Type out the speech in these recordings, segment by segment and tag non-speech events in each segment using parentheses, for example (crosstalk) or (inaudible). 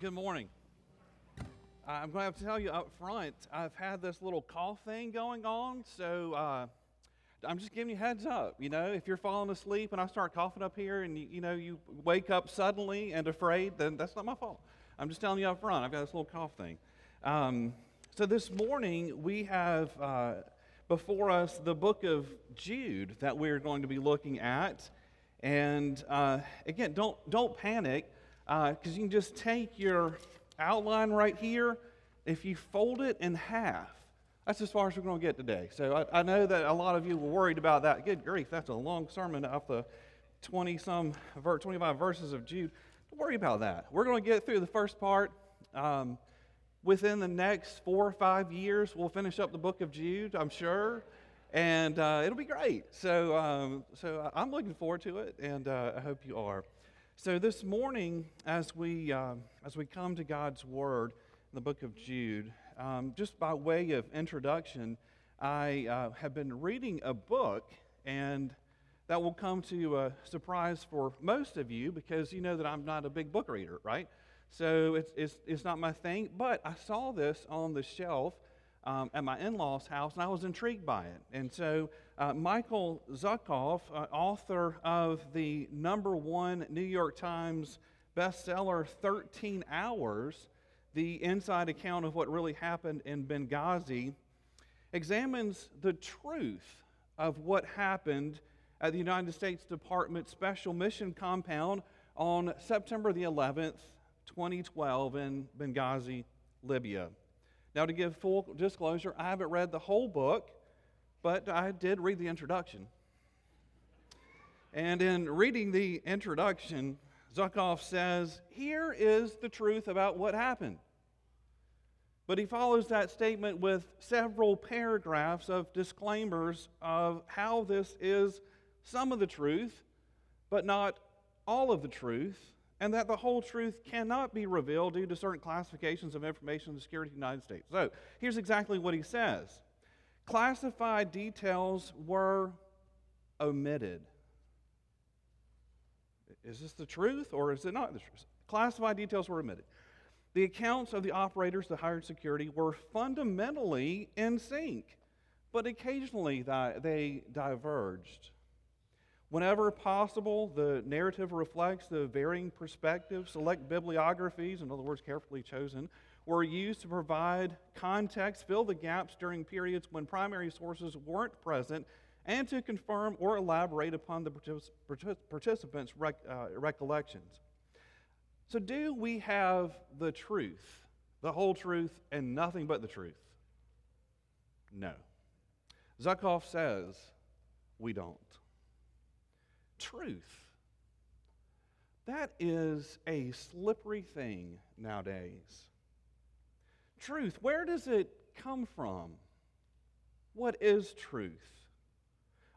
good morning. I'm going to have to tell you up front, I've had this little cough thing going on, so uh, I'm just giving you heads up. You know, if you're falling asleep and I start coughing up here and you, you know you wake up suddenly and afraid, then that's not my fault. I'm just telling you up front, I've got this little cough thing. Um, so this morning we have uh, before us the book of Jude that we're going to be looking at. And uh, again, don't, don't panic because uh, you can just take your outline right here. If you fold it in half, that's as far as we're going to get today. So I, I, know that a lot of you were worried about that. Good grief, that's a long sermon off the 20 some, 25 verses of Jude. Don't worry about that. We're going to get through the first part. Um, within the next four or five years, we'll finish up the book of Jude, I'm sure and uh, it'll be great. So, um, so I'm looking forward to it, and uh, I hope you are. So this morning, as we uh, as we come to God's Word the book of Jude, um, just by way of introduction, I uh, have been reading a book, and that will come to a surprise for most of you because you know that I'm not a big book reader, right? So it's, it's, it's not my thing, but I saw this on the shelf um, at my in law's house, and I was intrigued by it. And so, uh, Michael Zuckoff, uh, author of the number one New York Times bestseller, 13 Hours, the inside account of what really happened in Benghazi, examines the truth of what happened at the United States Department Special Mission Compound on September the 11th, 2012, in Benghazi, Libya. Now, to give full disclosure, I haven't read the whole book, but I did read the introduction. And in reading the introduction, Zuckoff says, Here is the truth about what happened. But he follows that statement with several paragraphs of disclaimers of how this is some of the truth, but not all of the truth, and that the whole truth cannot be revealed due to certain classifications of information in the security of the United States. So here's exactly what he says classified details were omitted. Is this the truth or is it not the truth? Classified details were omitted. The accounts of the operators that hired security were fundamentally in sync, but occasionally they diverged. Whenever possible, the narrative reflects the varying perspectives. Select bibliographies, in other words, carefully chosen, were used to provide context, fill the gaps during periods when primary sources weren't present, and to confirm or elaborate upon the participants' rec- uh, recollections. So, do we have the truth, the whole truth, and nothing but the truth? No. Zuckoff says we don't truth. That is a slippery thing nowadays. Truth, where does it come from? What is truth?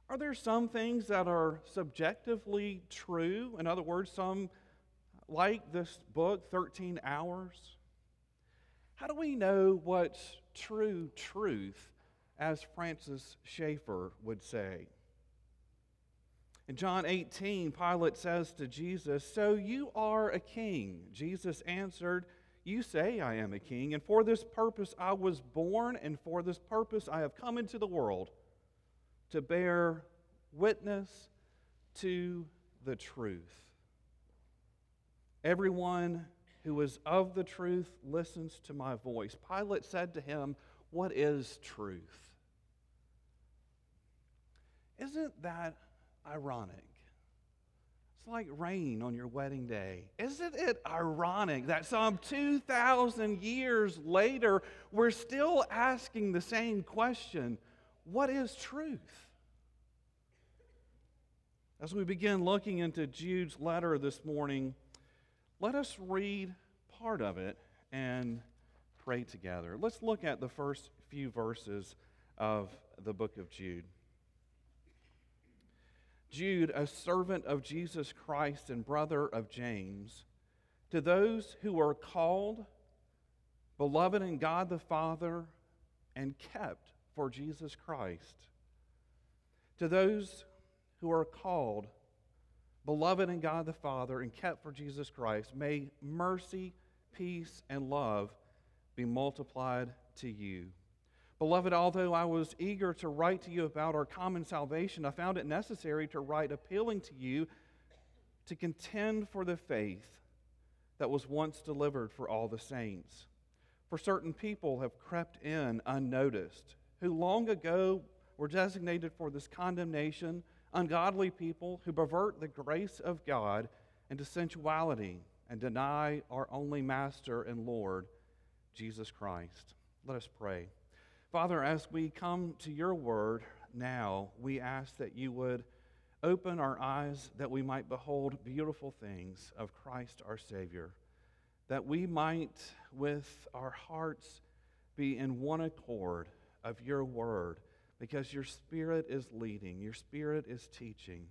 Are there some things that are subjectively true? In other words, some, like this book, 13 Hours? How do we know what's true truth, as Francis Schaeffer would say? In John 18, Pilate says to Jesus, So you are a king. Jesus answered, You say I am a king, and for this purpose I was born, and for this purpose I have come into the world to bear witness to the truth. Everyone who is of the truth listens to my voice. Pilate said to him, What is truth? Isn't that ironic? It's like rain on your wedding day. Isn't it ironic that some 2,000 years later, we're still asking the same question what is truth? As we begin looking into Jude's letter this morning, let us read part of it and pray together. Let's look at the first few verses of the book of Jude. Jude, a servant of Jesus Christ and brother of James, to those who are called, beloved in God the Father, and kept for Jesus Christ. To those who are called, beloved in God the Father, and kept for Jesus Christ, may mercy, peace, and love be multiplied to you. Beloved, although I was eager to write to you about our common salvation, I found it necessary to write appealing to you to contend for the faith that was once delivered for all the saints. For certain people have crept in unnoticed, who long ago were designated for this condemnation, ungodly people who pervert the grace of God into sensuality and deny our only Master and Lord, Jesus Christ. Let us pray. Father, as we come to your word now, we ask that you would open our eyes that we might behold beautiful things of Christ our Savior, that we might, with our hearts, be in one accord of your word, because your Spirit is leading, your Spirit is teaching.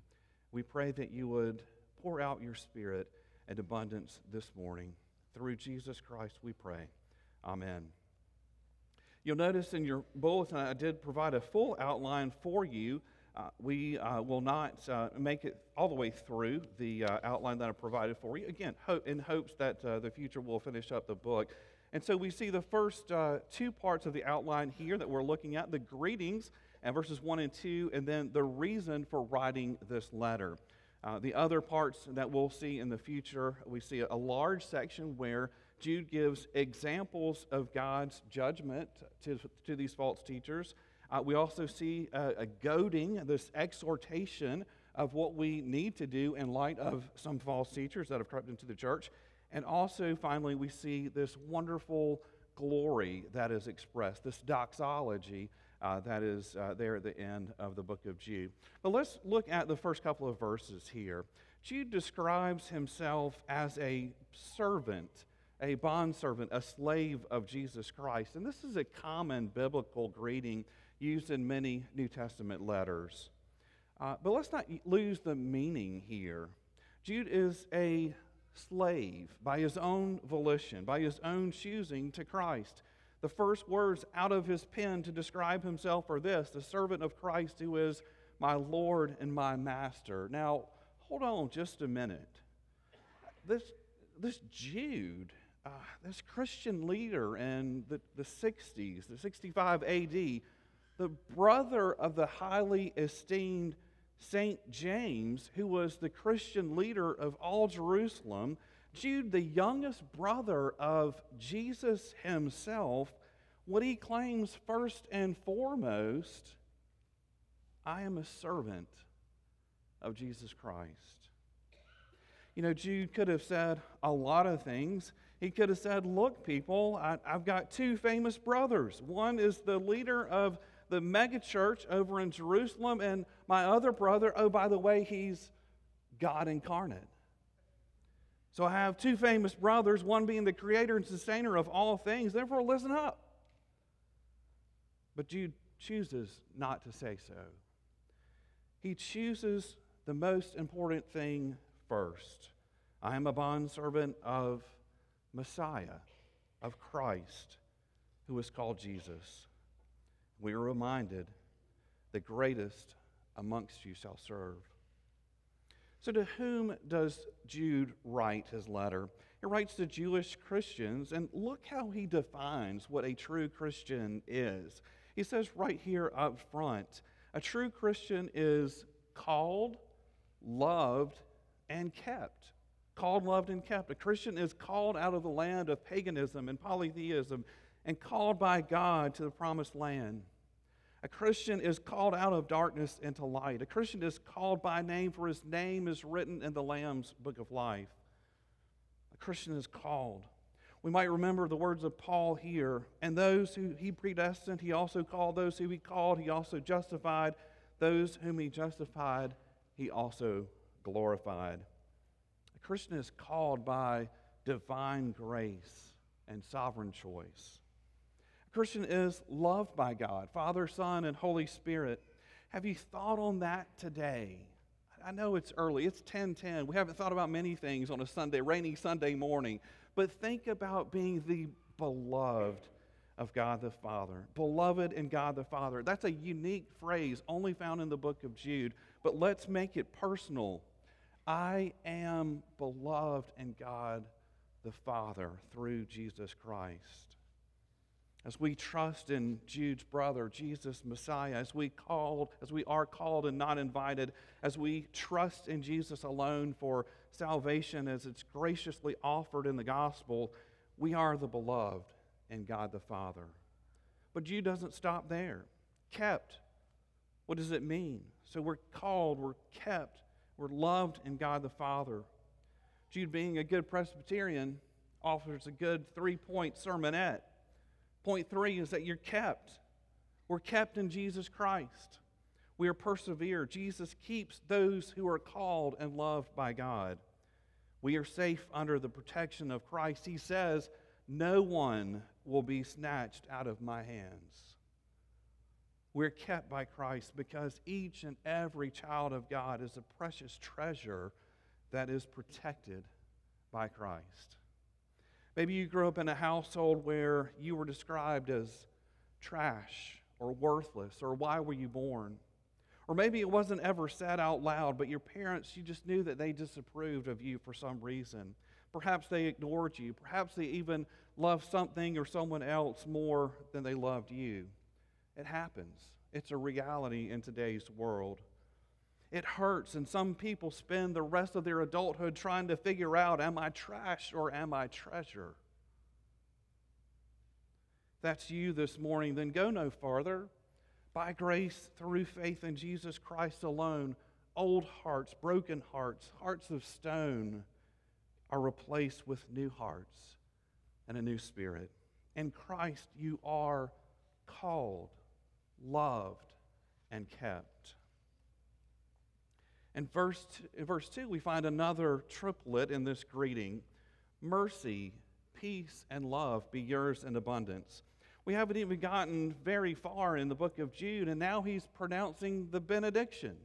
We pray that you would pour out your Spirit in abundance this morning. Through Jesus Christ, we pray. Amen. You'll notice in your bulletin, I did provide a full outline for you. Uh, we uh, will not uh, make it all the way through the uh, outline that I provided for you. Again, hope, in hopes that uh, the future will finish up the book. And so we see the first uh, two parts of the outline here that we're looking at the greetings and verses 1 and 2, and then the reason for writing this letter. the other parts that we'll see in the future, we see a large section where Jude gives examples of God's judgment to, to these false teachers. Uh, we also see a, a goading, this exhortation of what we need to do in light of some false teachers that have crept into the church. And also, finally, we see this wonderful glory that is expressed, this doxology uh, that is uh, there at the end of the book of Jude. But let's look at the first couple of verses here. Jude describes himself as a servant a bondservant, a slave of Jesus Christ. And this is a common biblical greeting used in many New Testament letters. Uh, but let's not lose the meaning here. Jude is a slave by his own volition, by his own choosing to Christ. The first words out of his pen to describe himself are this the servant of Christ who is my Lord and my master. Now, hold on just a minute. This, this Jude uh, this Christian leader in the, the 60s, the 65 AD, the brother of the highly esteemed St. James, who was the Christian leader of all Jerusalem, Jude, the youngest brother of Jesus himself, what he claims first and foremost I am a servant of Jesus Christ. You know, Jude could have said a lot of things. He could have said, Look, people, I, have got two famous brothers. One is the leader of the megachurch over in Jerusalem, and my other brother, oh, by the way, he's God incarnate. So I have two famous brothers, one being the creator and sustainer of all things. Therefore, listen up. But Jude chooses not to say so. He chooses the most important thing first. I am a bondservant of Messiah, of Christ, who is called Jesus. We are reminded the greatest amongst you shall serve. So, to whom does Jude write his letter? He writes to Jewish Christians, and look how he defines what a true Christian is. He says right here up front a true Christian is called, loved, and kept called, loved, and kept. A Christian is called out of the land of paganism and polytheism and called by God to the promised land. A Christian is called out of darkness into light. A Christian is called by name, for his name is written in the Lamb's book of life. A Christian is called. We might remember the words of Paul here. And those who he predestined, he also called. Those who he called, he also justified. Those whom he justified, he also glorified. Christian is called by divine grace and sovereign choice. A Christian is loved by God, Father, Son, and Holy Spirit. Have you thought on that today? I know it's early. It's 10:10. We haven't thought about many things on a Sunday, rainy Sunday morning, but think about being the beloved of God the Father. Beloved in God the Father. That's a unique phrase only found in the book of Jude, but let's make it personal I am beloved in God the Father through Jesus Christ. As we trust in Jude's brother, Jesus Messiah, as we called, as we are called and not invited, as we trust in Jesus alone for salvation as it's graciously offered in the gospel, we are the beloved in God the Father. But Jude doesn't stop there. Kept. What does it mean? So we're called, we're kept, we're loved in God the Father. Jude, being a good Presbyterian, offers a good three point sermonette. Point three is that you're kept. We're kept in Jesus Christ. We are persevered. Jesus keeps those who are called and loved by God. We are safe under the protection of Christ. He says, No one will be snatched out of my hands. We're kept by Christ because each and every child of God is a precious treasure that is protected by Christ. Maybe you grew up in a household where you were described as trash or worthless, or why were you born? Or maybe it wasn't ever said out loud, but your parents, you just knew that they disapproved of you for some reason. Perhaps they ignored you. Perhaps they even loved something or someone else more than they loved you. It happens, it's a reality in today's world. It hurts, and some people spend the rest of their adulthood trying to figure out am I trash or am I treasure? That's you this morning, then go no farther. By grace, through faith in Jesus Christ alone, old hearts, broken hearts, hearts of stone are replaced with new hearts and a new spirit. In Christ, you are called, loved, and kept. In verse, in verse 2, we find another triplet in this greeting mercy, peace, and love be yours in abundance. We haven't even gotten very far in the book of Jude, and now he's pronouncing the benediction.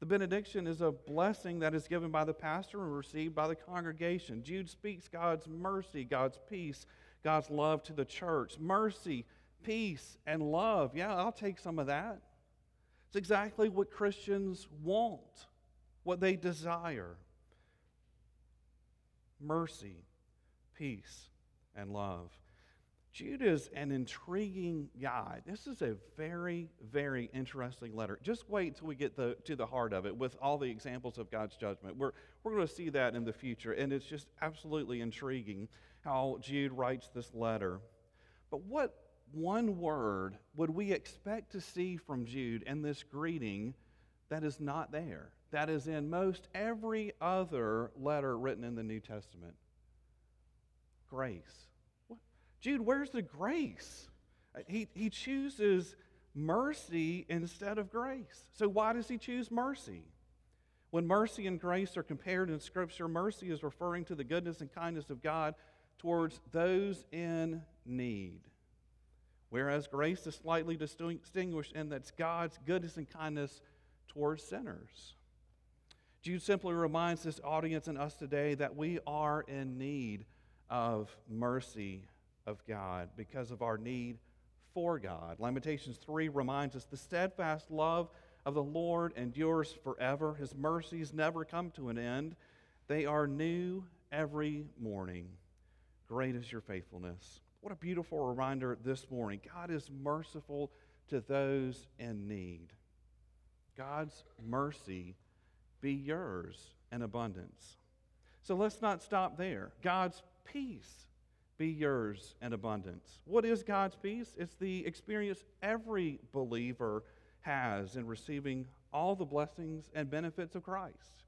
The benediction is a blessing that is given by the pastor and received by the congregation. Jude speaks God's mercy, God's peace, God's love to the church. Mercy, peace, and love. Yeah, I'll take some of that. It's exactly what Christians want, what they desire mercy, peace, and love. Jude is an intriguing guy. This is a very, very interesting letter. Just wait till we get the, to the heart of it with all the examples of God's judgment. We're, we're going to see that in the future, and it's just absolutely intriguing how Jude writes this letter. But what one word would we expect to see from Jude in this greeting that is not there? That is in most every other letter written in the New Testament grace. What? Jude, where's the grace? Uh, he, he chooses mercy instead of grace. So, why does he choose mercy? When mercy and grace are compared in Scripture, mercy is referring to the goodness and kindness of God towards those in need. Whereas grace is slightly distinguished in that it's God's goodness and kindness towards sinners. Jude simply reminds this audience and us today that we are in need of mercy of God because of our need for God. Lamentations 3 reminds us the steadfast love of the Lord endures forever. His mercies never come to an end, they are new every morning. Great is your faithfulness. What a beautiful reminder this morning. God is merciful to those in need. God's mercy be yours in abundance. So let's not stop there. God's peace be yours in abundance. What is God's peace? It's the experience every believer has in receiving all the blessings and benefits of Christ.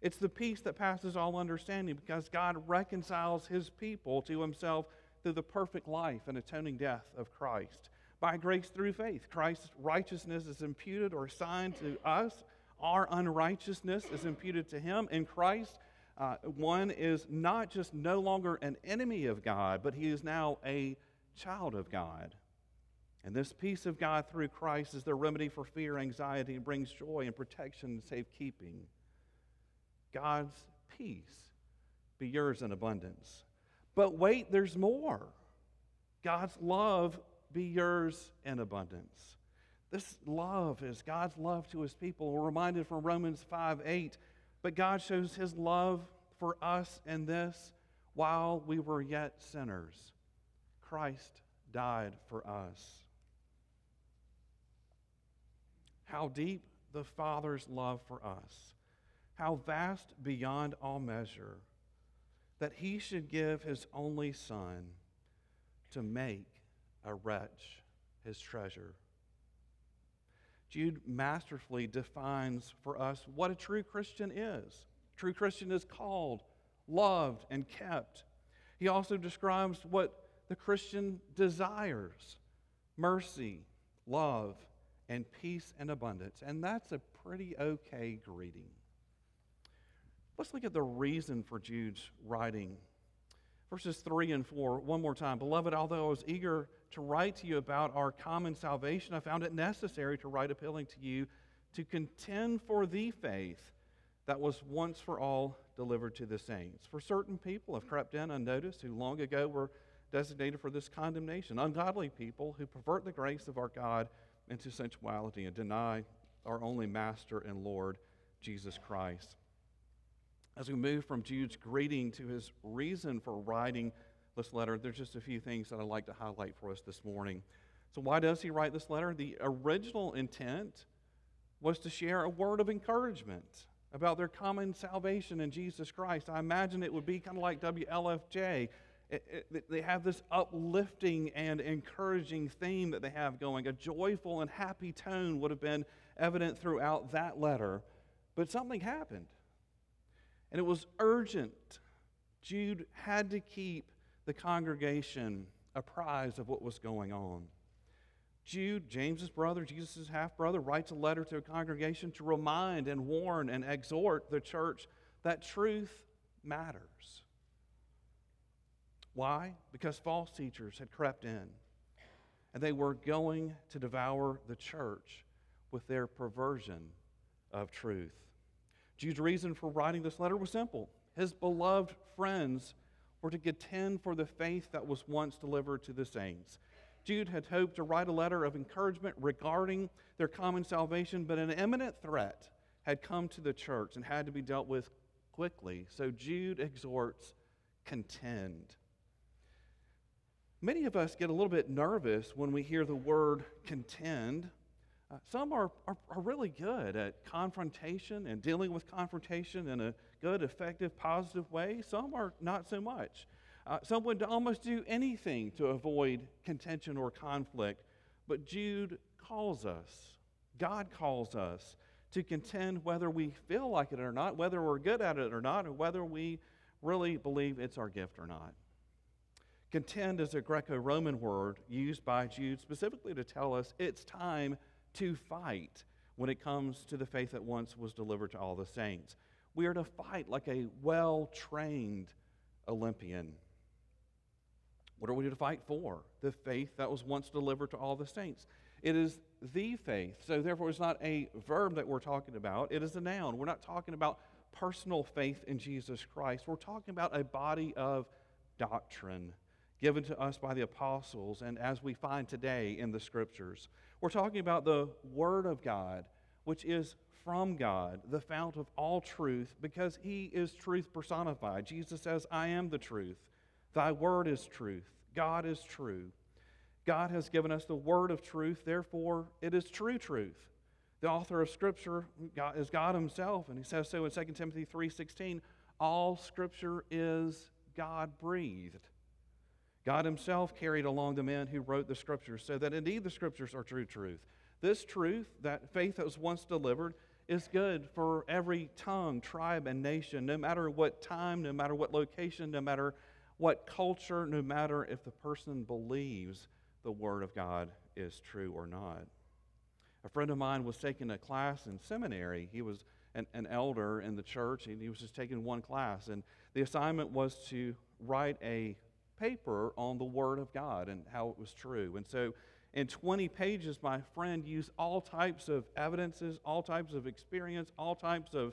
It's the peace that passes all understanding because God reconciles his people to himself through the perfect life and atoning death of Christ. By grace through faith, Christ's righteousness is imputed or assigned to us. Our unrighteousness is imputed to him. In Christ, uh, one is not just no longer an enemy of God, but he is now a child of God. And this peace of God through Christ is the remedy for fear, anxiety, and brings joy and protection and safekeeping. God's peace be yours in abundance. But wait, there's more. God's love be yours in abundance. This love is God's love to his people. We're reminded from Romans 5 8. But God shows his love for us in this. while we were yet sinners, Christ died for us. How deep the Father's love for us, how vast beyond all measure, that he should give his only Son to make a wretch his treasure. Jude masterfully defines for us what a true Christian is. True Christian is called, loved, and kept. He also describes what the Christian desires mercy, love, and peace and abundance. And that's a pretty okay greeting. Let's look at the reason for Jude's writing. Verses 3 and 4, one more time. Beloved, although I was eager to write to you about our common salvation, I found it necessary to write appealing to you to contend for the faith that was once for all delivered to the saints. For certain people have crept in unnoticed who long ago were designated for this condemnation. Ungodly people who pervert the grace of our God into sensuality and deny our only Master and Lord, Jesus Christ. As we move from Jude's greeting to his reason for writing this letter, there's just a few things that I'd like to highlight for us this morning. So, why does he write this letter? The original intent was to share a word of encouragement about their common salvation in Jesus Christ. I imagine it would be kind of like WLFJ it, it, they have this uplifting and encouraging theme that they have going. A joyful and happy tone would have been evident throughout that letter. But something happened, and it was urgent. Jude had to keep the congregation apprised of what was going on. Jude, James's brother, Jesus' half brother, writes a letter to a congregation to remind and warn and exhort the church that truth matters. Why? Because false teachers had crept in and they were going to devour the church with their perversion of truth. Jude's reason for writing this letter was simple. His beloved friends were to contend for the faith that was once delivered to the saints. Jude had hoped to write a letter of encouragement regarding their common salvation, but an imminent threat had come to the church and had to be dealt with quickly. So Jude exhorts contend. Many of us get a little bit nervous when we hear the word contend. Uh, some are, are, are, really good at confrontation and dealing with confrontation in a good, effective, positive way. Some are not so much. Uh, some would almost do anything to avoid contention or conflict. But Jude calls us, God calls us to contend whether we feel like it or not, whether we're good at it or not, or whether we really believe it's our gift or not. Contend is a Greco Roman word used by Jude specifically to tell us it's time to fight when it comes to the faith that once was delivered to all the saints. We are to fight like a well trained Olympian. What are we to fight for? The faith that was once delivered to all the saints. It is the faith. So, therefore, it's not a verb that we're talking about, it is a noun. We're not talking about personal faith in Jesus Christ, we're talking about a body of doctrine given to us by the apostles and as we find today in the scriptures. We're talking about the Word of God, which is from God, the fount of all truth, because He is truth personified. Jesus says, I am the truth. Thy Word is truth. God is true. God has given us the Word of truth, therefore, it is true truth. The author of Scripture is God Himself, and He says so in 2 Timothy 3.16, all Scripture is God breathed. God Himself carried along the men who wrote the Scriptures, so that indeed the Scriptures are true truth. This truth, that faith that was once delivered, is good for every tongue, tribe, and nation, no matter what time, no matter what location, no matter what culture, no matter if the person believes the Word of God is true or not. A friend of mine was taking a class in seminary. He was an, an elder in the church, and he was just taking one class. And the assignment was to write a paper on the Word of God and how it was true. And so, in 20 pages, my friend used all types of evidences, all types of experience, all types of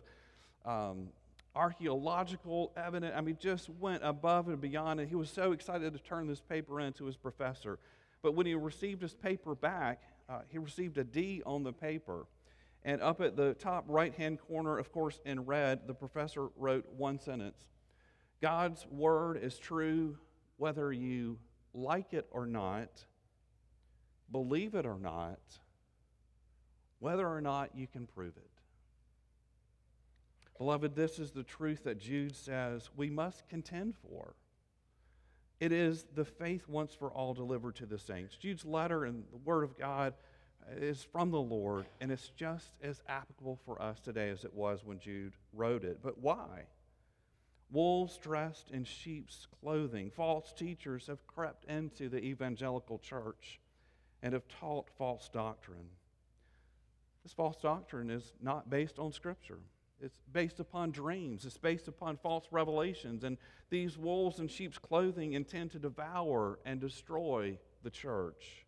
um, archaeological evidence. I mean, just went above and beyond. And he was so excited to turn this paper in to his professor. But when he received his paper back, uh, he received a D on the paper. And up at the top right hand corner, of course, in red, the professor wrote one sentence God's word is true whether you like it or not, believe it or not, whether or not you can prove it. Beloved, this is the truth that Jude says we must contend for. It is the faith once for all delivered to the saints. Jude's letter and the Word of God is from the Lord, and it's just as applicable for us today as it was when Jude wrote it. But why? Wolves dressed in sheep's clothing, false teachers have crept into the evangelical church and have taught false doctrine. This false doctrine is not based on Scripture. It's based upon dreams. It's based upon false revelations. And these wolves in sheep's clothing intend to devour and destroy the church.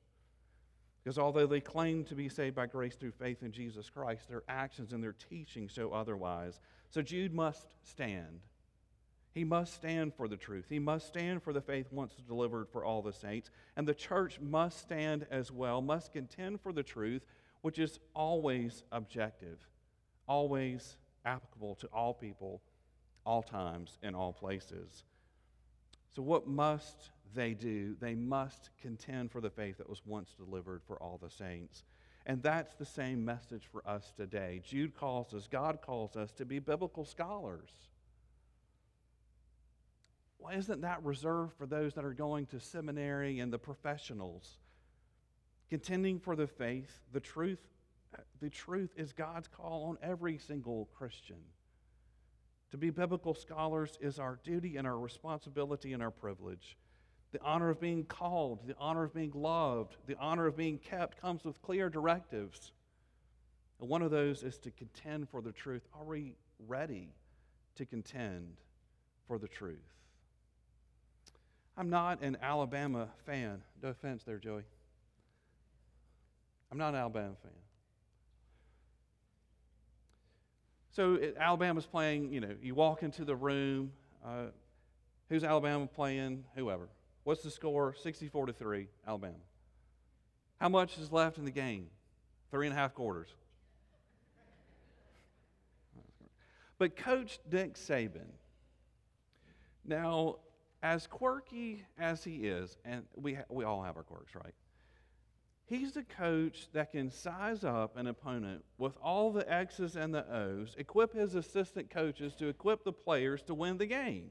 Because although they claim to be saved by grace through faith in Jesus Christ, their actions and their teaching show otherwise. So Jude must stand. He must stand for the truth. He must stand for the faith once delivered for all the saints. And the church must stand as well, must contend for the truth, which is always objective, always applicable to all people, all times, in all places. So, what must they do? They must contend for the faith that was once delivered for all the saints. And that's the same message for us today. Jude calls us, God calls us to be biblical scholars. Why isn't that reserved for those that are going to seminary and the professionals? Contending for the faith, the truth the truth is God's call on every single Christian. To be biblical scholars is our duty and our responsibility and our privilege. The honor of being called, the honor of being loved, the honor of being kept comes with clear directives. And one of those is to contend for the truth. Are we ready to contend for the truth? I'm not an Alabama fan. No offense there, Joey. I'm not an Alabama fan. So it, Alabama's playing, you know, you walk into the room. Uh, who's Alabama playing? Whoever. What's the score? 64 to 3, Alabama. How much is left in the game? Three and a half quarters. But Coach Nick Saban, now, as quirky as he is, and we, ha- we all have our quirks, right? He's the coach that can size up an opponent with all the X's and the O's, equip his assistant coaches to equip the players to win the game.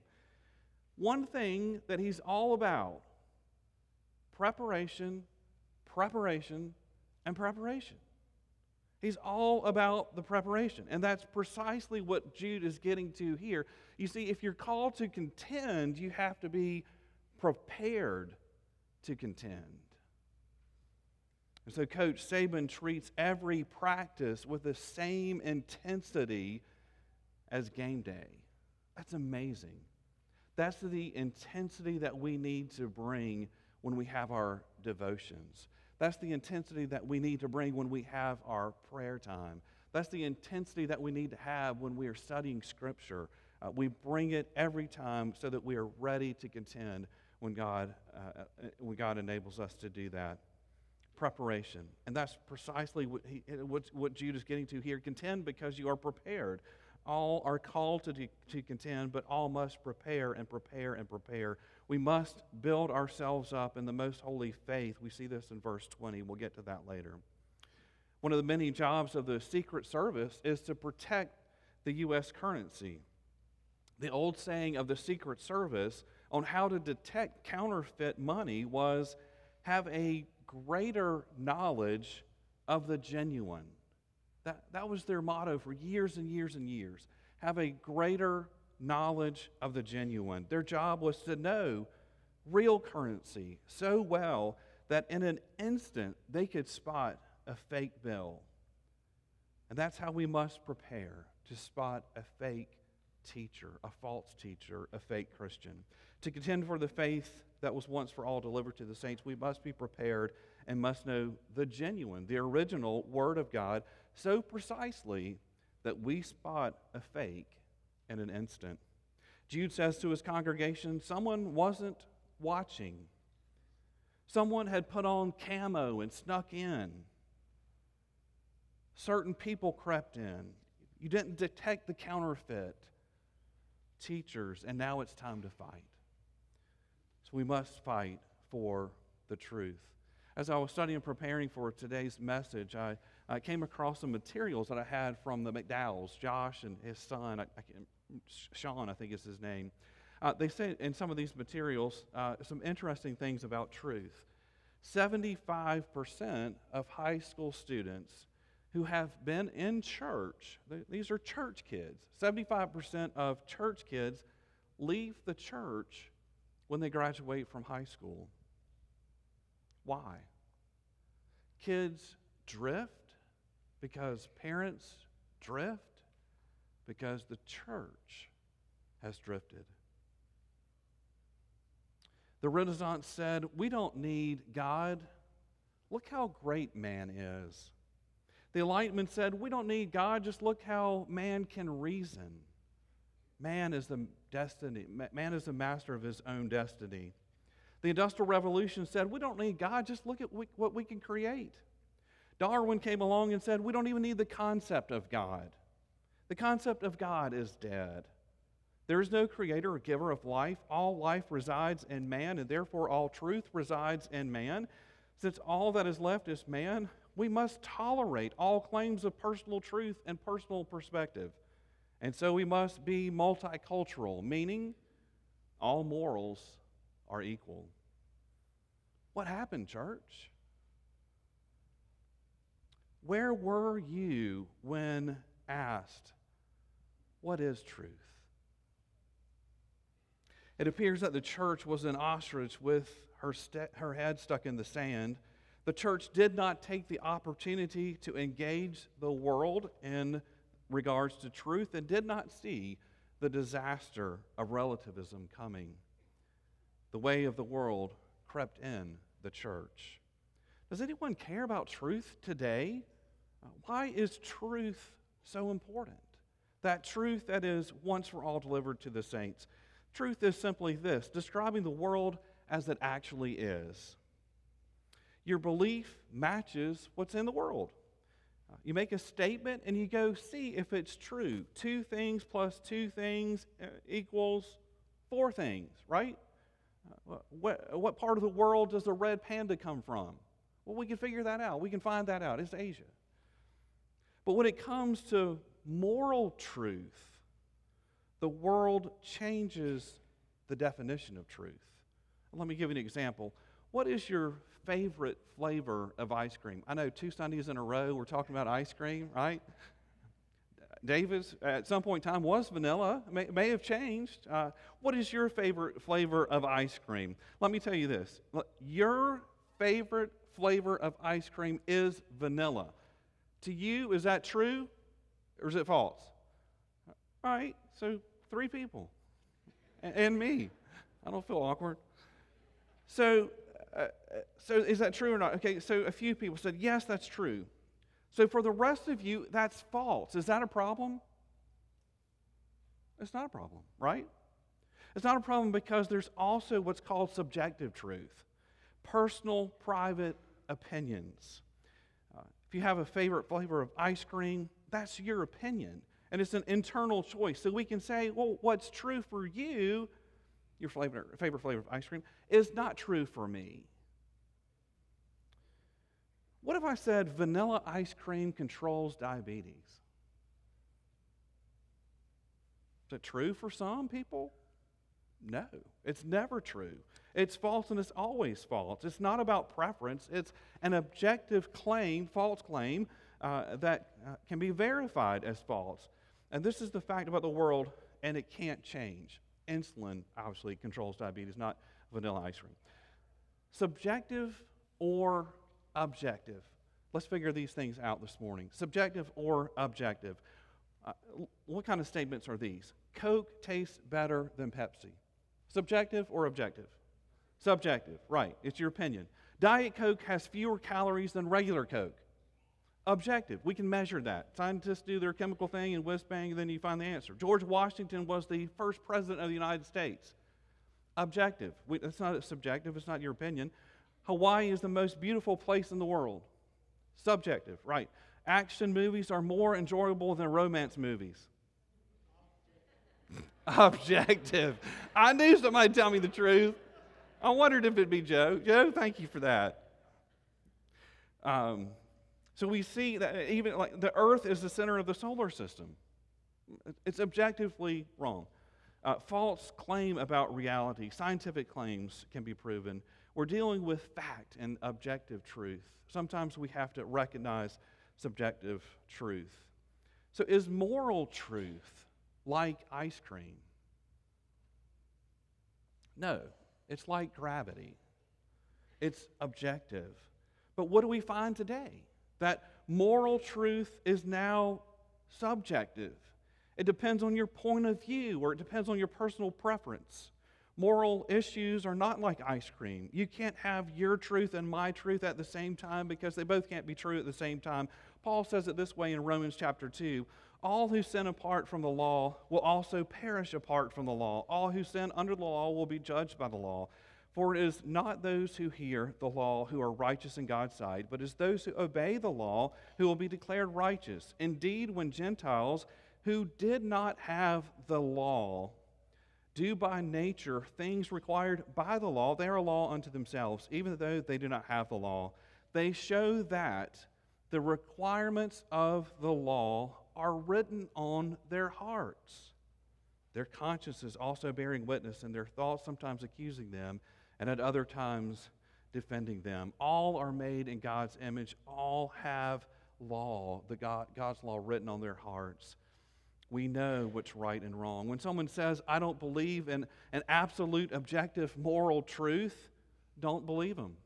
One thing that he's all about preparation, preparation, and preparation. He's all about the preparation. And that's precisely what Jude is getting to here. You see, if you're called to contend, you have to be prepared to contend. And so, Coach Saban treats every practice with the same intensity as game day. That's amazing. That's the intensity that we need to bring when we have our devotions. That's the intensity that we need to bring when we have our prayer time. That's the intensity that we need to have when we are studying Scripture. Uh, we bring it every time so that we are ready to contend when God, uh, uh when God enables us to do that preparation. And that's precisely what, he, what, what Jude is getting to here. Contend because you are prepared. All are called to, to contend, but all must prepare and prepare and prepare. We must build ourselves up in the most holy faith. We see this in verse 20. We'll get to that later. One of the many jobs of the Secret Service is to protect the U.S. currency. The old saying of the Secret Service on how to detect counterfeit money was have a greater knowledge of the genuine. That, that was their motto for years and years and years. Have a greater knowledge of the genuine. Their job was to know real currency so well that in an instant they could spot a fake bill. And that's how we must prepare to spot a fake teacher, a false teacher, a fake Christian. To contend for the faith that was once for all delivered to the saints, we must be prepared and must know the genuine, the original Word of God so precisely that we spot a fake in an instant. Jude says to his congregation, someone wasn't watching. Someone had put on camo and snuck in. Certain people crept in. You didn't detect the counterfeit. teachers, and now it's time to fight. So we must fight for the truth. As I was studying and preparing for today's message, I, I came across some materials that I had from the McDowells, Josh and his son, I, I Sean, I think is his name. Uh, they say in some of these materials uh, some interesting things about truth. 75% of high school students who have been in church, these are church kids, 75% of church kids leave the church when they graduate from high school. Why? Kids drift because parents drift because the church has drifted. The Renaissance said, We don't need God. Look how great man is. The Enlightenment said, We don't need God, just look how man can reason. Man is the destiny, man is the master of his own destiny. The Industrial Revolution said, We don't need God, just look at what we can create. Darwin came along and said, We don't even need the concept of God. The concept of God is dead. There is no creator or giver of life. All life resides in man, and therefore all truth resides in man. Since all that is left is man, we must tolerate all claims of personal truth and personal perspective. And so we must be multicultural, meaning all morals are equal. What happened, church? Where were you when asked, What is truth? It appears that the church was an ostrich with her, st- her head stuck in the sand. The church did not take the opportunity to engage the world in regards to truth and did not see the disaster of relativism coming. The way of the world crept in the church. Does anyone care about truth today? Why is truth so important? That truth that is once for all delivered to the saints. Truth is simply this describing the world as it actually is. Your belief matches what's in the world. Uh, you make a statement and you go see if it's true. Two things plus two things uh, equals four things, right? Uh, what, what part of the world does the red panda come from? Well, we can figure that out. We can find that out. It's Asia. But when it comes to moral truth, the world changes the definition of truth. Let me give you an example. What is your favorite flavor of ice cream? I know two Sundays in a row we're talking about ice cream, right? Davis, at some point in time, was vanilla. May, may have changed. Uh, what is your favorite flavor of ice cream? Let me tell you this your favorite flavor of ice cream is vanilla. To you, is that true or is it false? All right, so three people and, and me. I don't feel awkward. So, uh, uh, so is that true or not? Okay, so a few people said, yes, that's true. So for the rest of you, that's false. Is that a problem? It's not a problem, right? It's not a problem because there's also what's called subjective truth, personal, private opinions. Uh, if you have a favorite flavor of ice cream, that's your opinion. And it's an internal choice. So we can say, well, what's true for you, your flavor, favorite flavor of ice cream, is not true for me. What if I said vanilla ice cream controls diabetes? Is it true for some people? No, it's never true. It's false and it's always false. It's not about preference, it's an objective claim, false claim, uh, that uh, can be verified as false. And this is the fact about the world, and it can't change. Insulin obviously controls diabetes, not vanilla ice cream. Subjective or objective? Let's figure these things out this morning. Subjective or objective? Uh, what kind of statements are these? Coke tastes better than Pepsi. Subjective or objective? Subjective, right. It's your opinion. Diet Coke has fewer calories than regular Coke. Objective. We can measure that. Scientists do their chemical thing and whiz bang, and then you find the answer. George Washington was the first president of the United States. Objective. We, it's not subjective, it's not your opinion. Hawaii is the most beautiful place in the world. Subjective, right. Action movies are more enjoyable than romance movies. (laughs) objective. I knew somebody'd tell me the truth. I wondered if it'd be Joe. Joe, thank you for that. Um, so we see that even like the Earth is the center of the solar system. It's objectively wrong. Uh, false claim about reality, scientific claims can be proven. We're dealing with fact and objective truth. Sometimes we have to recognize subjective truth. So, is moral truth like ice cream? No, it's like gravity, it's objective. But what do we find today? That moral truth is now subjective. It depends on your point of view or it depends on your personal preference. Moral issues are not like ice cream. You can't have your truth and my truth at the same time because they both can't be true at the same time. Paul says it this way in Romans chapter 2 All who sin apart from the law will also perish apart from the law. All who sin under the law will be judged by the law. For it is not those who hear the law who are righteous in God's sight, but it is those who obey the law who will be declared righteous. Indeed, when Gentiles who did not have the law do by nature things required by the law, they are a law unto themselves, even though they do not have the law. They show that the requirements of the law are written on their hearts. Their consciences also bearing witness, and their thoughts sometimes accusing them, and at other times defending them. All are made in God's image, all have law, the God, God's law written on their hearts we know what's right and wrong. When someone says, I don't believe in an absolute objective moral truth, don't believe them.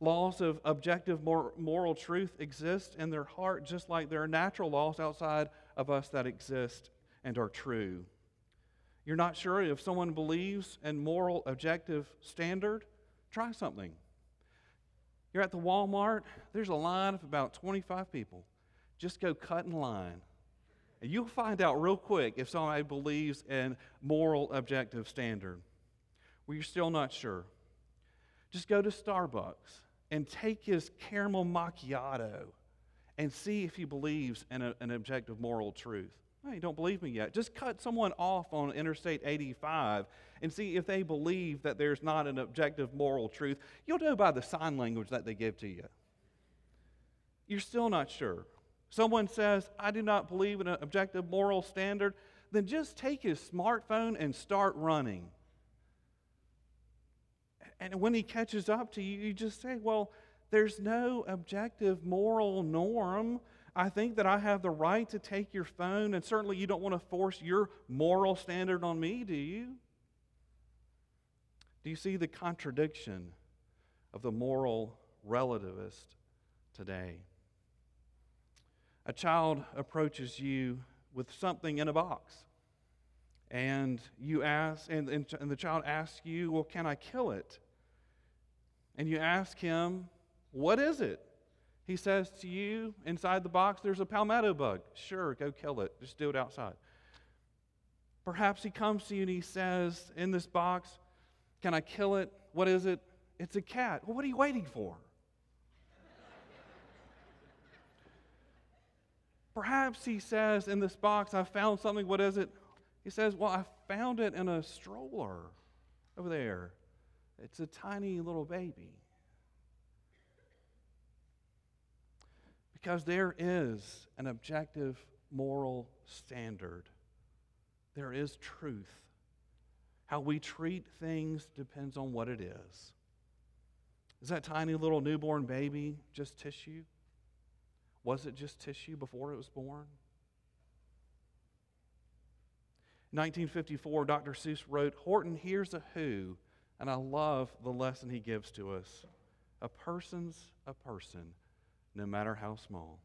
Laws of objective moral truth exist in their heart just like there are natural laws outside of us that exist and are true. You're not sure if someone believes in moral objective standard? Try something. You're at the Walmart, there's a line of about 25 people. Just go cut in line and you'll find out real quick if somebody believes in moral objective standard. Well, you're still not sure. Just go to Starbucks and take his caramel macchiato and see if he believes in a, an objective moral truth. Oh, you don't believe me yet. Just cut someone off on Interstate 85 and see if they believe that there's not an objective moral truth. You'll know by the sign language that they give to you. You're still not sure someone says, I do not believe in an objective moral standard, then just take his smartphone and start running. And when he catches up to you, you just say, Well, there's no objective moral norm. I think that I have the right to take your phone, and certainly you don't want to force your moral standard on me, do you? Do you see the contradiction of the moral relativist today? a child approaches you with something in a box. And you ask, and, and, and, the child asks you, Well, can I kill it? And you ask him, What is it? He says to you, Inside the box, there's a palmetto bug. Sure, go kill it. Just do it outside. Perhaps he comes to you and he says, In this box, can I kill it? What is it? It's a cat. Well, what are you waiting for? Perhaps he says in this box, I found something. What is it? He says, Well, I found it in a stroller over there. It's a tiny little baby. Because there is an objective moral standard, there is truth. How we treat things depends on what it is. Is that tiny little newborn baby just tissue? Was it just tissue before it was born? 1954, Dr. Seuss wrote, Horton hears a who, and I love the lesson he gives to us. A person's a person, no matter how small.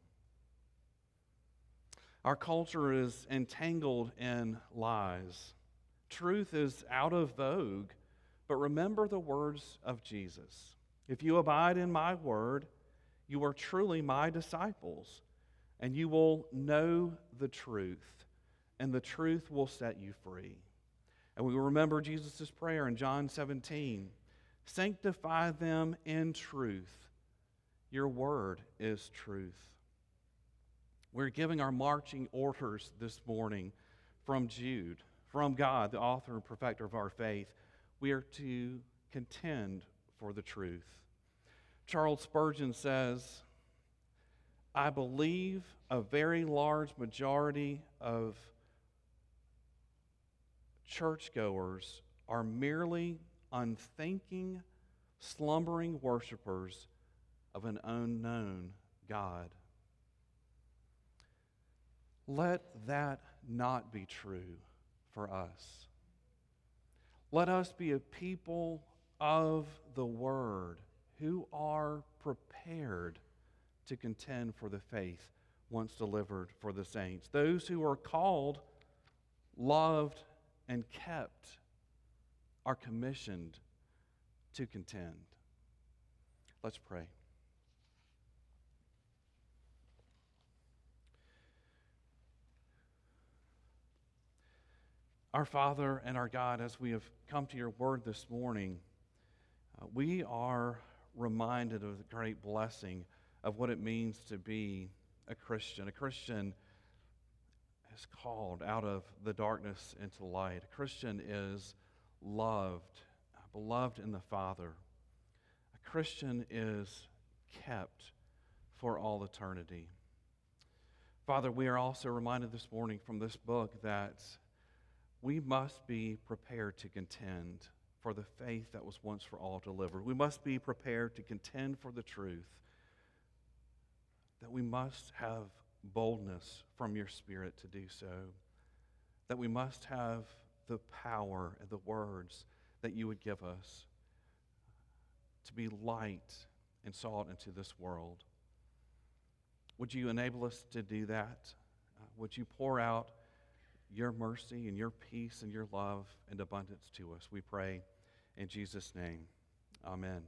Our culture is entangled in lies. Truth is out of vogue, but remember the words of Jesus. If you abide in my word, you are truly my disciples, and you will know the truth, and the truth will set you free. And we remember Jesus' prayer in John 17 Sanctify them in truth. Your word is truth. We're giving our marching orders this morning from Jude from God, the author and perfecter of our faith, we are to contend for the truth. Charles Spurgeon says, I believe a very large majority of churchgoers are merely unthinking, slumbering worshipers of an unknown God. Let that not be true for us. Let us be a people of the Word who are prepared to contend for the faith once delivered for the saints. Those who are called, loved, and kept are commissioned to contend. Let's pray. Our Father and our God, as we have come to your word this morning, uh, we are reminded of the great blessing of what it means to be a Christian. A Christian is called out of the darkness into light. A Christian is loved, beloved in the Father. A Christian is kept for all eternity. Father, we are also reminded this morning from this book that we must be prepared to contend for the faith that was once for all delivered. We must be prepared to contend for the truth, that we must have boldness from your Spirit to do so, that we must have the power and the words that you would give us to be light and salt into this world. Would you enable us to do that? Uh, would you pour out your mercy and your peace and your love and abundance to us. We pray in Jesus' name. Amen.